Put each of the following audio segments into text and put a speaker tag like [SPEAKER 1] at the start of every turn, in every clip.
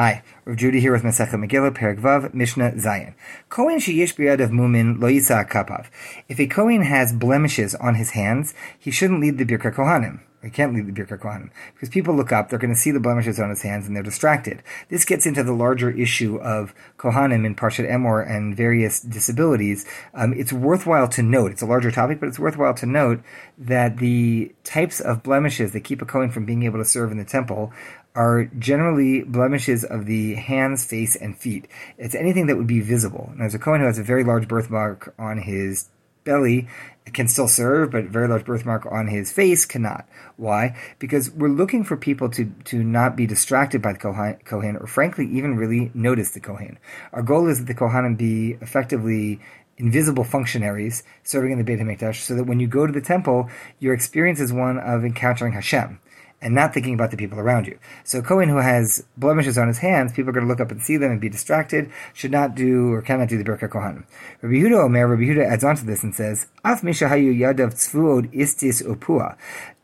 [SPEAKER 1] Hi, Rav Judy here with Masechet Megillah, Perek Vav, Mishnah Zayin. Kohen sheyesh biyad of mumin lo kapav. If a Kohen has blemishes on his hands, he shouldn't lead the Birka Kohanim. He can't leave the Birka Kohanim. Because people look up, they're going to see the blemishes on his hands, and they're distracted. This gets into the larger issue of Kohanim in Parshat Emor and various disabilities. Um, it's worthwhile to note, it's a larger topic, but it's worthwhile to note that the types of blemishes that keep a Kohen from being able to serve in the temple are generally blemishes of the hands, face, and feet. It's anything that would be visible. Now, there's a Kohen who has a very large birthmark on his belly can still serve, but very large birthmark on his face cannot. Why? Because we're looking for people to, to not be distracted by the Kohen, or frankly, even really notice the Kohen. Our goal is that the Kohanim be effectively invisible functionaries serving in the Beit HaMikdash so that when you go to the temple, your experience is one of encountering Hashem and not thinking about the people around you. So Kohen who has blemishes on his hands, people are going to look up and see them and be distracted, should not do or cannot do the Birka Kohanim. Rabbi Yehuda Omer, Rabbi Yehuda adds on to this and says, Af yadav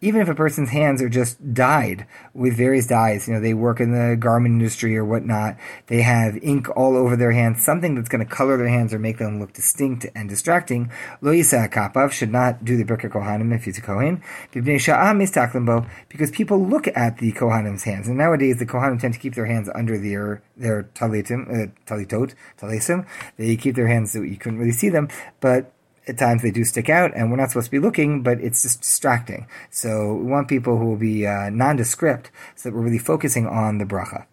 [SPEAKER 1] even if a person's hands are just dyed with various dyes, you know, they work in the garment industry or whatnot, they have ink all over their hands, something that's going to color their hands or make them look distinct and distracting, lo kapav should not do the Birka Kohanim if he's a Kohen, because people look at the Kohanim's hands. And nowadays the Kohanim tend to keep their hands under their, their talitim, uh, talitot, talisim. They keep their hands so you couldn't really see them, but at times they do stick out and we're not supposed to be looking, but it's just distracting. So we want people who will be uh, nondescript so that we're really focusing on the bracha.